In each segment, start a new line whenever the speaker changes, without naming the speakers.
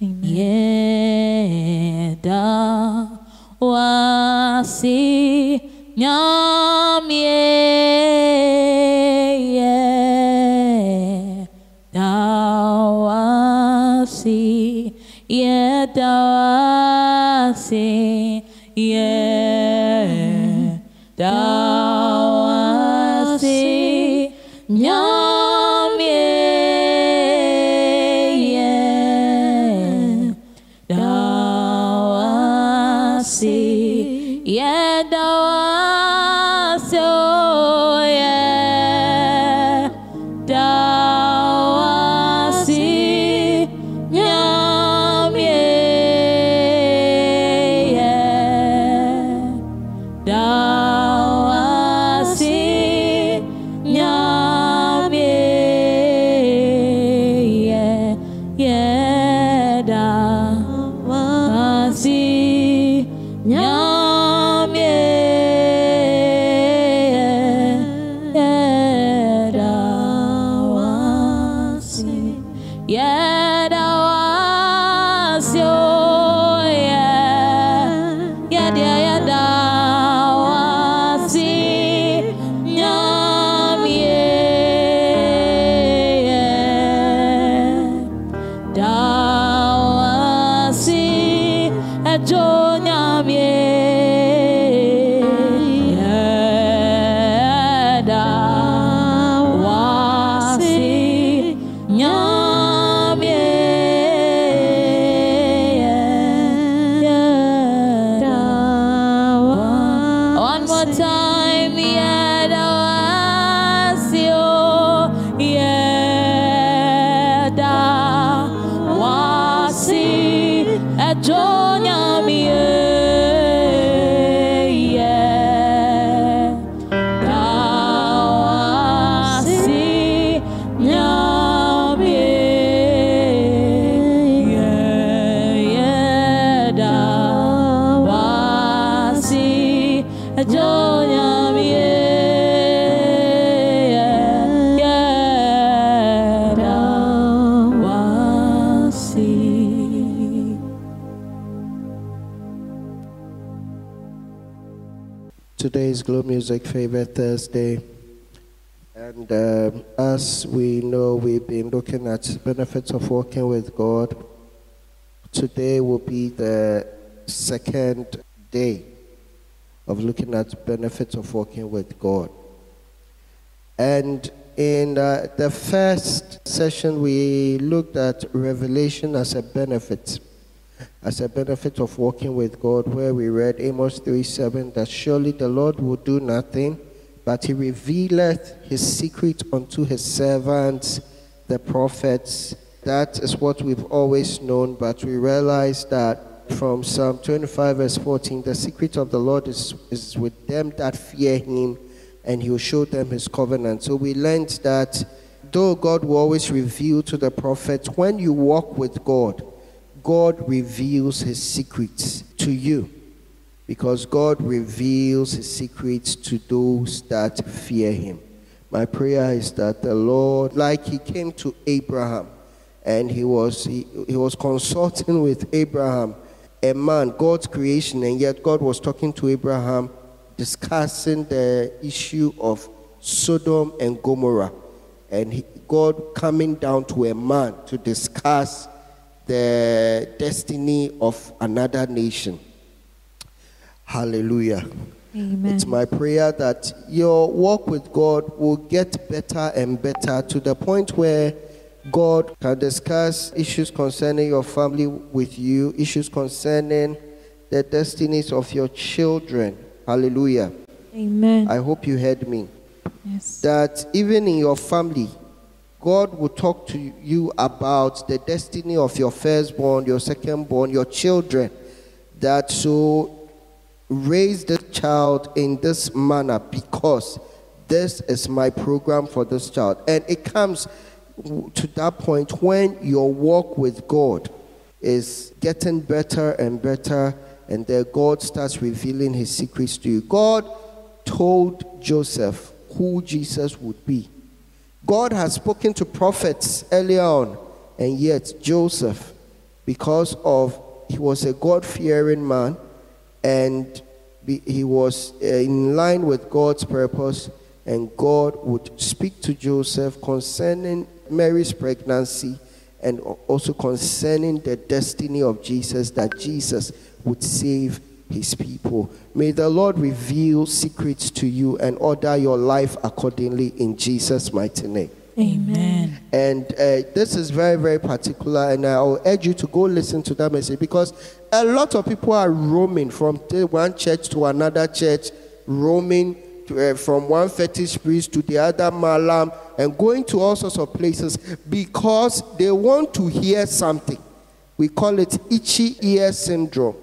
yɛda
Music Thursday. And um, as we know, we've been looking at benefits of working with God. Today will be the second day of looking at benefits of working with God. And in uh, the first session, we looked at revelation as a benefit as a benefit of walking with God, where we read Amos 3 7 that surely the Lord will do nothing, but he revealeth his secret unto his servants, the prophets. That is what we've always known, but we realize that from Psalm 25, verse 14, the secret of the Lord is, is with them that fear him, and he will show them his covenant. So we learned that though God will always reveal to the prophets, when you walk with God, God reveals his secrets to you because God reveals his secrets to those that fear him. My prayer is that the Lord, like he came to Abraham and he was he, he was consulting with Abraham, a man, God's creation, and yet God was talking to Abraham, discussing the issue of Sodom and Gomorrah. And he, God coming down to a man to discuss the destiny of another nation. Hallelujah.
Amen.
It's my prayer that your walk with God will get better and better to the point where God can discuss issues concerning your family with you, issues concerning the destinies of your children. Hallelujah.
Amen.
I hope you heard me.
yes.
That even in your family, God will talk to you about the destiny of your firstborn, your secondborn, your children. That so raise the child in this manner because this is my program for this child. And it comes to that point when your walk with God is getting better and better, and then God starts revealing his secrets to you. God told Joseph who Jesus would be. God has spoken to prophets earlier on, and yet Joseph because of he was a God fearing man and he was uh, in line with God's purpose, and God would speak to Joseph concerning Mary's pregnancy and also concerning the destiny of Jesus, that Jesus would save his people. May the Lord reveal secrets to you and order your life accordingly in Jesus' mighty name.
Amen.
And uh, this is very, very particular, and I'll urge you to go listen to that message because a lot of people are roaming from one church to another church, roaming to, uh, from one fetish priest to the other malam, and going to all sorts of places because they want to hear something. We call it itchy ear syndrome.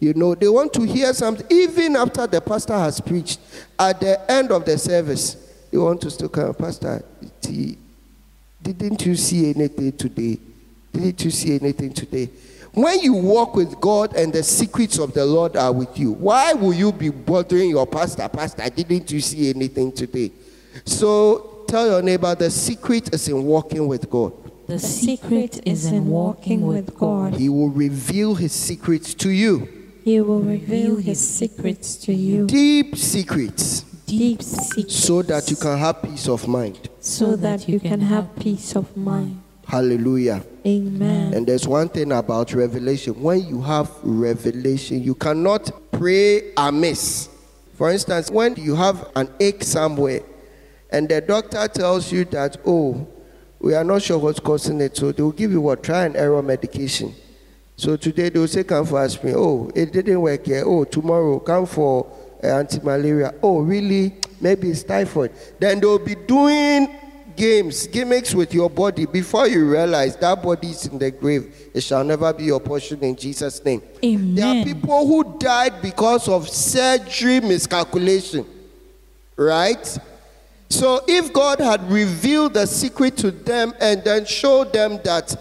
You know, they want to hear something even after the pastor has preached. At the end of the service, they want to still come, Pastor. T- didn't you see anything today? Didn't you see anything today? When you walk with God and the secrets of the Lord are with you, why will you be bothering your pastor? Pastor, didn't you see anything today? So tell your neighbor the secret is in walking with God.
The secret is in walking with God.
He will reveal his secrets to you.
He will reveal his secrets to you.
Deep secrets.
Deep secrets.
So that you can have peace of mind.
So that you can have peace of mind.
Hallelujah.
Amen.
And there's one thing about revelation. When you have revelation, you cannot pray amiss. For instance, when you have an ache somewhere and the doctor tells you that, oh, we are not sure what's causing it, so they will give you what? Try and error medication. So today they will say, come for aspirin. Oh, it didn't work here. Oh, tomorrow, come for uh, anti-malaria. Oh, really? Maybe it's typhoid. Then they will be doing games, gimmicks with your body before you realize that body is in the grave. It shall never be your portion in Jesus' name. Amen. There are people who died because of surgery miscalculation, right? So if God had revealed the secret to them and then showed them that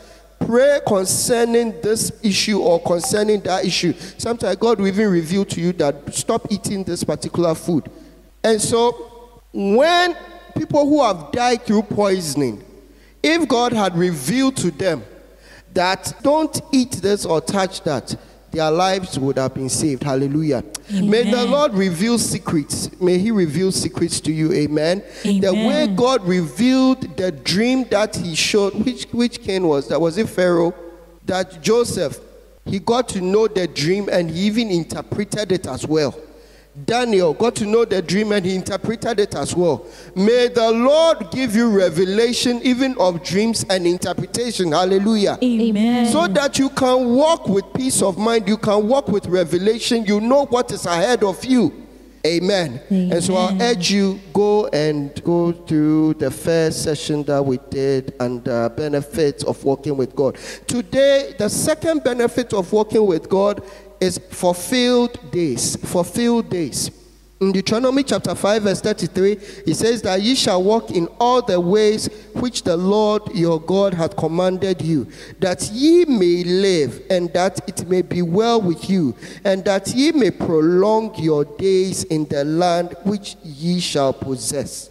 pray concerning this issue or concerning that issue, sometimes God will even reveal to you that stop eating this particular food. And so when people who have died through poisoning, if God had revealed to them that don't eat this or touch that, their lives would have been saved. Hallelujah. May the Lord reveal secrets. May He reveal secrets to you. Amen. The way God revealed the dream that He showed, which which king was that? Was it Pharaoh? That Joseph, he got to know the dream and he even interpreted it as well. Daniel got to know the dream and he interpreted it as well. May the Lord give you revelation even of dreams and interpretation. Hallelujah.
Amen.
So that you can walk with peace of mind, you can walk with revelation, you know what is ahead of you. Amen. And so I'll urge you go and go through the first session that we did and the benefits of walking with God. Today, the second benefit of walking with God is fulfilled days. Fulfilled days. In Deuteronomy chapter 5, verse 33, it says that ye shall walk in all the ways which the Lord your God hath commanded you, that ye may live, and that it may be well with you, and that ye may prolong your days in the land which ye shall possess.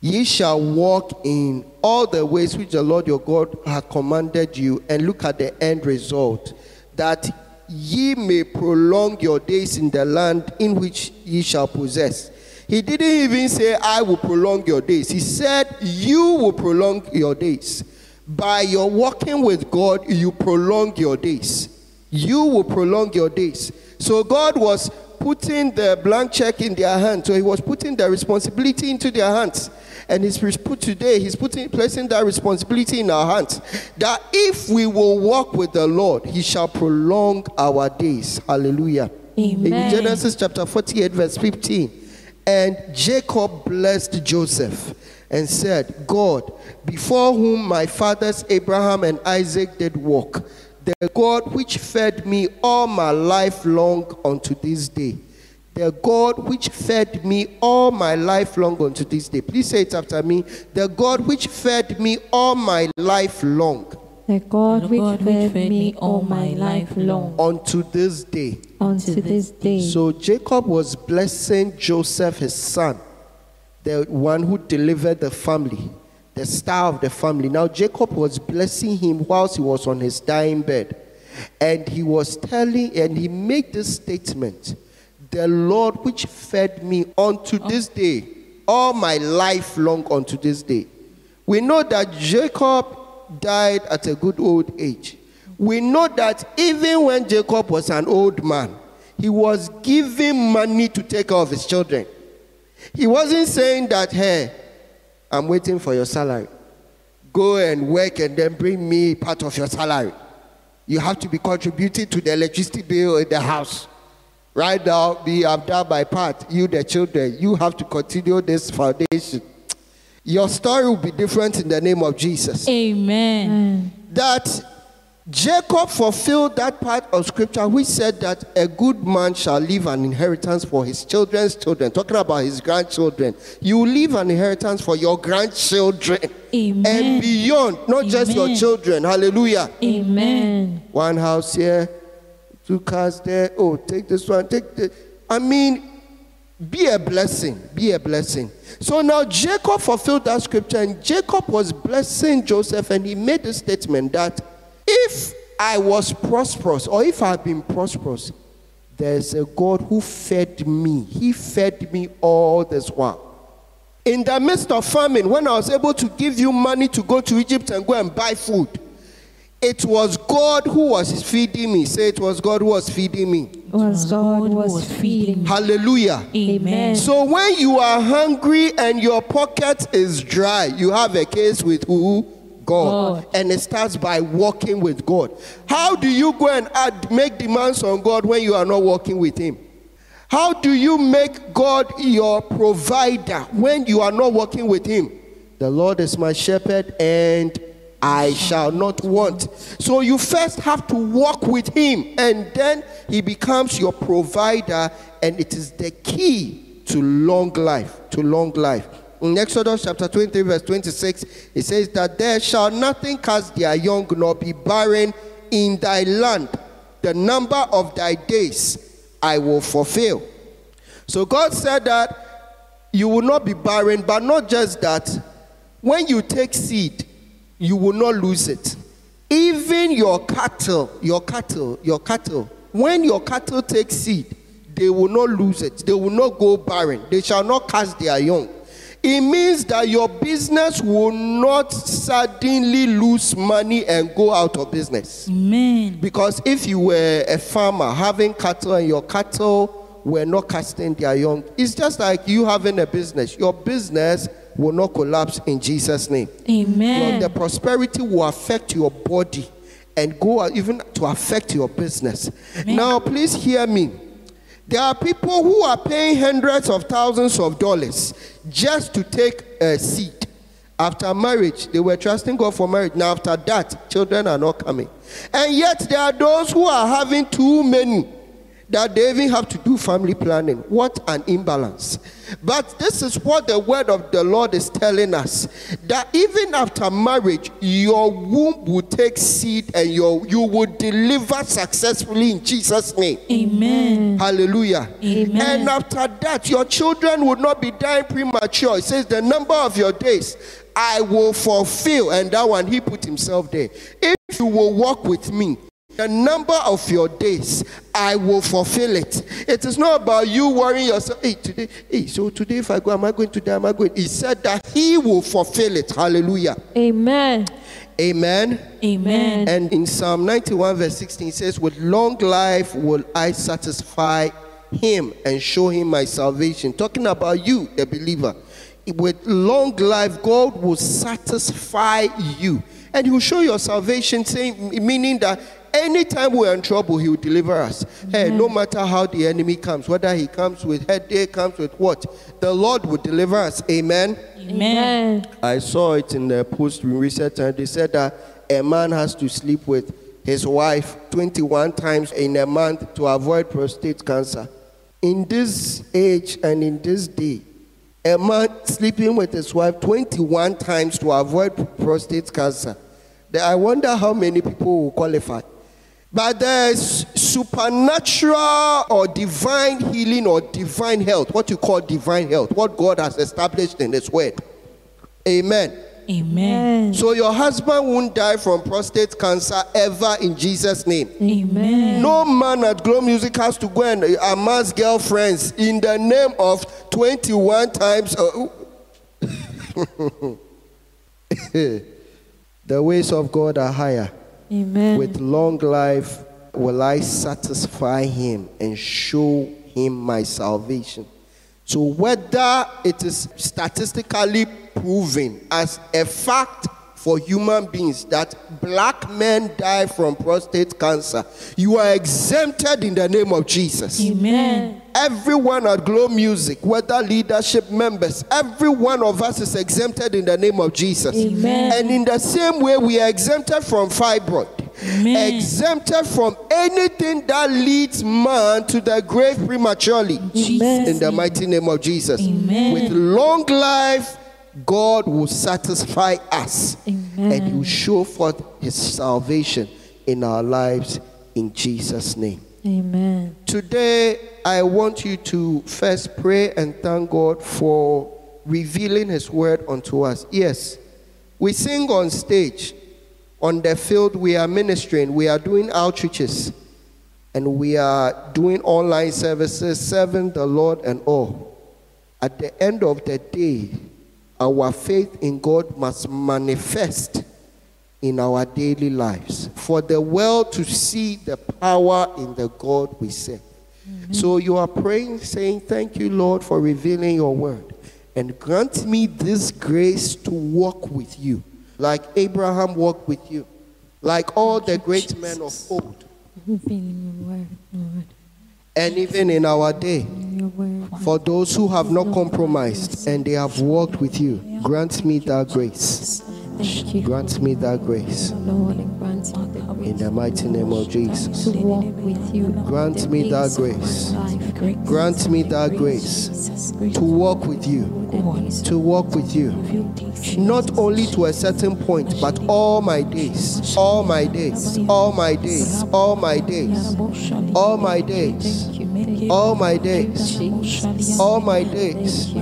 Ye shall walk in all the ways which the Lord your God hath commanded you, and look at the end result, that ye may prolong your days in the land in which ye shall possess. He didn't even say, I will prolong your days. He said, You will prolong your days. By your walking with God, you prolong your days. You will prolong your days. So God was putting the blank check in their hands. So he was putting the responsibility into their hands. And he's put today, he's putting placing that responsibility in our hands. That if we will walk with the Lord, he shall prolong our days. Hallelujah.
Amen.
In Genesis chapter 48, verse 15. And Jacob blessed Joseph and said, God, before whom my fathers Abraham and Isaac did walk, the God which fed me all my life long unto this day. The God which fed me all my life long unto this day. Please say it after me. The God which fed me all my life long
The God
The
which
God
fed me all my life long
unto this day.
unto this day.
So Jacob was blessing Joseph, his son, the one who delivered the family, the star of the family. Now Jacob was blessing him whilst he was on his dying bed. And he was telling, and he made this statement The Lord which fed me unto oh. this day, all my life long unto this day. We know that Jacob died at a good old age. We know that even when Jacob was an old man, he was giving money to take care of his children. He wasn't saying that, hey, I'm waiting for your salary. Go and work and then bring me part of your salary. You have to be contributing to the electricity bill in the house. Right now, we have done my part. You, the children, you have to continue this foundation. Your story will be different in the name of Jesus.
Amen.
That Jacob fulfilled that part of scripture which said that a good man shall leave an inheritance for his children's children. Talking about his grandchildren. You leave an inheritance for your grandchildren
Amen.
and beyond, not just your children. Hallelujah.
Amen.
One house here, two cars there. Oh, take this one, take the. I mean, be a blessing. Be a blessing. So now Jacob fulfilled that scripture, and Jacob was blessing Joseph, and he made the statement that if I was prosperous, or if I've been prosperous, there's a God who fed me. He fed me all this while. In the midst of famine, when I was able to give you money to go to Egypt and go and buy food, it was God who was feeding me. Say it was God who was feeding me.
Was God was feeding. Me.
Hallelujah.
Amen.
So when you are hungry and your pocket is dry, you have a case with who? God.
God.
And it starts by walking with God. How do you go and add, make demands on God when you are not walking with Him? How do you make God your provider when you are not working with Him? The Lord is my shepherd and I shall not want. So you first have to walk with Him and then He becomes your provider and it is the key to long life. To long life. In Exodus chapter 23, verse 26, it says that there shall nothing cast their young nor be barren in thy land. The number of thy days I will fulfill. So God said that you will not be barren, but not just that. When you take seed, you will not lose it. Even your cattle, your cattle, your cattle, when your cattle take seed, they will not lose it. They will not go barren. They shall not cast their young. It means that your business will not suddenly lose money and go out of business.
Amen.
Because if you were a farmer having cattle and your cattle were not casting their young, it's just like you having a business. Your business will not collapse in Jesus' name. Your-
Amen.
the prosperity will affect your body and go even to affect your business. Now, please hear me. There are people who are paying hundreds of thousands of dollars just to take a seat. After marriage, they were trusting God for marriage. Now, after that, children are not coming. And yet, there are those who are having too many that they even have to do family planning. What an imbalance. But this is what the word of the Lord is telling us that even after marriage, your womb will take seed and your, you will deliver successfully in Jesus' name.
Amen.
Hallelujah.
Amen.
And after that, your children will not be dying premature. It says, The number of your days I will fulfill. And that one, he put himself there. If you will walk with me, the number of your days, I will fulfill it. It is not about you worrying yourself. Hey, today, hey, so today if I go, am I going to die? Am I going? He said that he will fulfill it. Hallelujah.
Amen.
Amen.
Amen.
And in Psalm 91, verse 16, it says, With long life will I satisfy him and show him my salvation. Talking about you, the believer. With long life, God will satisfy you. And he will show your salvation, saying, meaning that anytime we're in trouble, he will deliver us. Hey, no matter how the enemy comes, whether he comes with headache, comes with what, the Lord will deliver us. Amen.
Amen.
I saw it in the post in recent time. They said that a man has to sleep with his wife 21 times in a month to avoid prostate cancer. In this age and in this day, a man sleeping with his wife 21 times to avoid prostate cancer. I wonder how many people will qualify. But there's supernatural or divine healing or divine health, what you call divine health, what God has established in His Word. Amen.
Amen.
So your husband won't die from prostate cancer ever in Jesus' name.
Amen.
No man at Glow Music has to go and amass girlfriends in the name of 21 times. Uh, the ways of God are higher.
Amen.
With long life will I satisfy him and show him my salvation. So, whether it is statistically proven as a fact for human beings that black men die from prostate cancer, you are exempted in the name of Jesus.
Amen.
Everyone at Glow Music, whether leadership members, every one of us is exempted in the name of Jesus.
Amen.
And in the same way, we are exempted from fibroid,
Amen.
exempted from anything that leads man to the grave prematurely.
Jesus.
In the mighty name of Jesus.
Amen.
With long life, God will satisfy us
Amen.
and He will show forth His salvation in our lives in Jesus' name.
Amen.
Today, I want you to first pray and thank God for revealing His word unto us. Yes, we sing on stage, on the field, we are ministering, we are doing outreaches, and we are doing online services, serving the Lord and all. At the end of the day, our faith in God must manifest in our daily lives for the world to see the power in the God we serve. So you are praying, saying, Thank you, Lord, for revealing your word. And grant me this grace to walk with you, like Abraham walked with you, like all the great men of old,
Revealing your word, Lord.
And even in our day. For those who have not compromised and they have walked with you, grant me that grace.
Thank you.
Grant me that grace.
Lord, and grant me the grace.
In the mighty name of Jesus.
to walk with you.
Grant me that
days of my
grace. Grant me that grace. To walk with you, to walk with you, not only to a certain point, but all my days, all my days, all my days, all my days, all my days, all my days, all my days, all my days.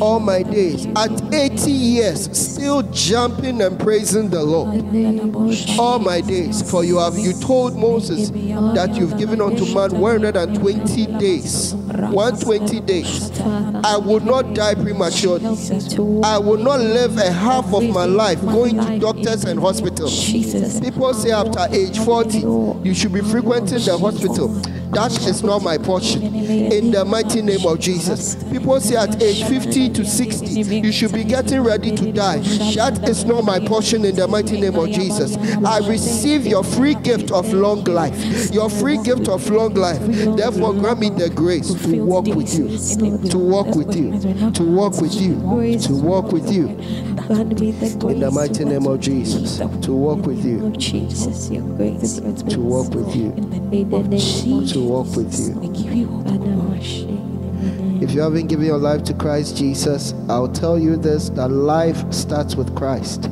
All my days. At 80 years, still jumping and praising the Lord. All my days, for you have you told Moses that you've given unto man 120 days. 120 days. I will not die prematurely. I will not live a half of my life going to doctors and hospitals. People say after age 40, you should be frequenting the hospital. That is not my portion. In the mighty name of Jesus. People say at age 50 to 60, you should be getting ready to die. That is not my portion in the mighty name of Jesus. I receive your free gift of long life. Your free gift of long life. Therefore, grant me the grace to walk with you. To walk with you. To walk with you. To walk with you.
Grant me the grace
In the mighty name of Jesus. To walk with you.
of Jesus, your grace.
To walk with you.
In the name of
To walk with you.
We give you all the glory.
If you haven't given your life to Christ Jesus, I'll tell you this that life starts with Christ.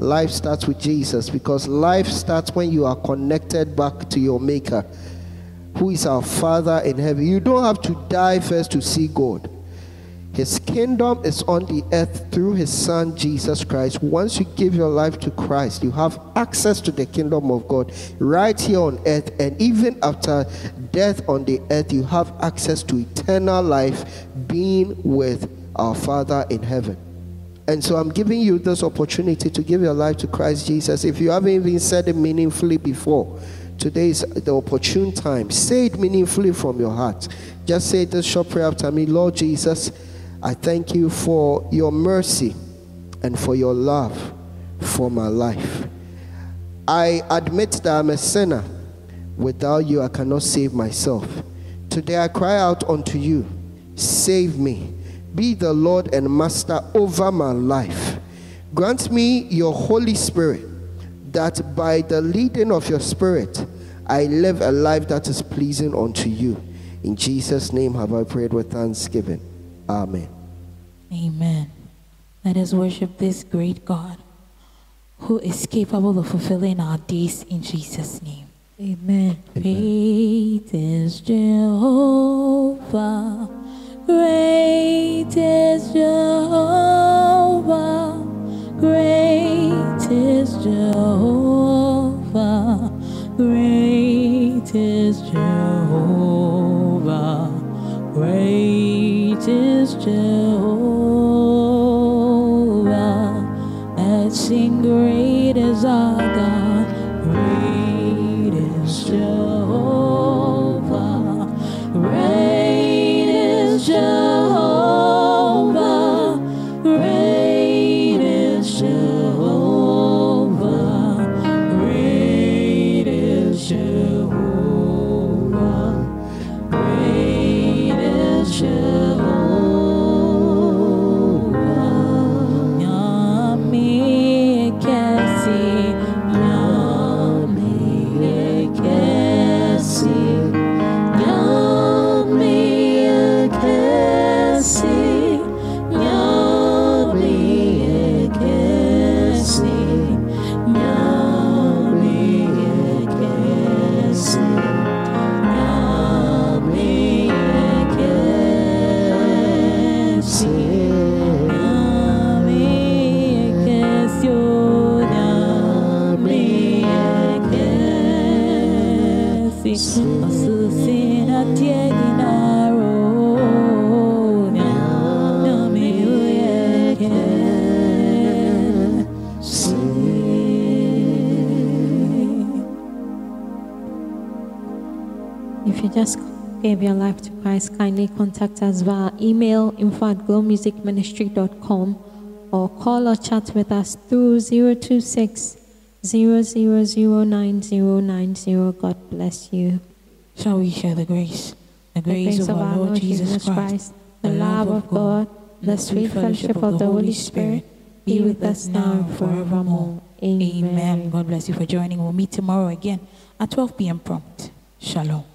Life starts with Jesus because life starts when you are connected back to your Maker, who is our Father in heaven. You don't have to die first to see God. His kingdom is on the earth through his son Jesus Christ. Once you give your life to Christ, you have access to the kingdom of God right here on earth. And even after death on the earth, you have access to eternal life being with our Father in heaven. And so I'm giving you this opportunity to give your life to Christ Jesus. If you haven't even said it meaningfully before, today is the opportune time. Say it meaningfully from your heart. Just say this short prayer after me Lord Jesus, I thank you for your mercy and for your love for my life. I admit that I'm a sinner. Without you, I cannot save myself. Today I cry out unto you, save me. Be the Lord and Master over my life. Grant me your Holy Spirit, that by the leading of your Spirit, I live a life that is pleasing unto you. In Jesus' name have I prayed with thanksgiving. Amen.
Amen. Let us worship this great God who is capable of fulfilling our days in Jesus' name.
Amen.
Great is Jehovah, great is Jehovah, Jehovah. Great is Jehovah. Great is Jehovah. Let's
you just gave your life to Christ, kindly contact us via email info at glowmusicministry.com or call or chat with us through 026 0009090. God bless you.
Shall we share the grace? The
The
grace, of, our Lord Jesus Christ,
the love of God, the sweet fellowship of the Holy Spirit be with us now and forevermore.
Amen.
Amen.
God bless you for joining. We'll meet tomorrow again at 12 p.m. prompt. Shalom.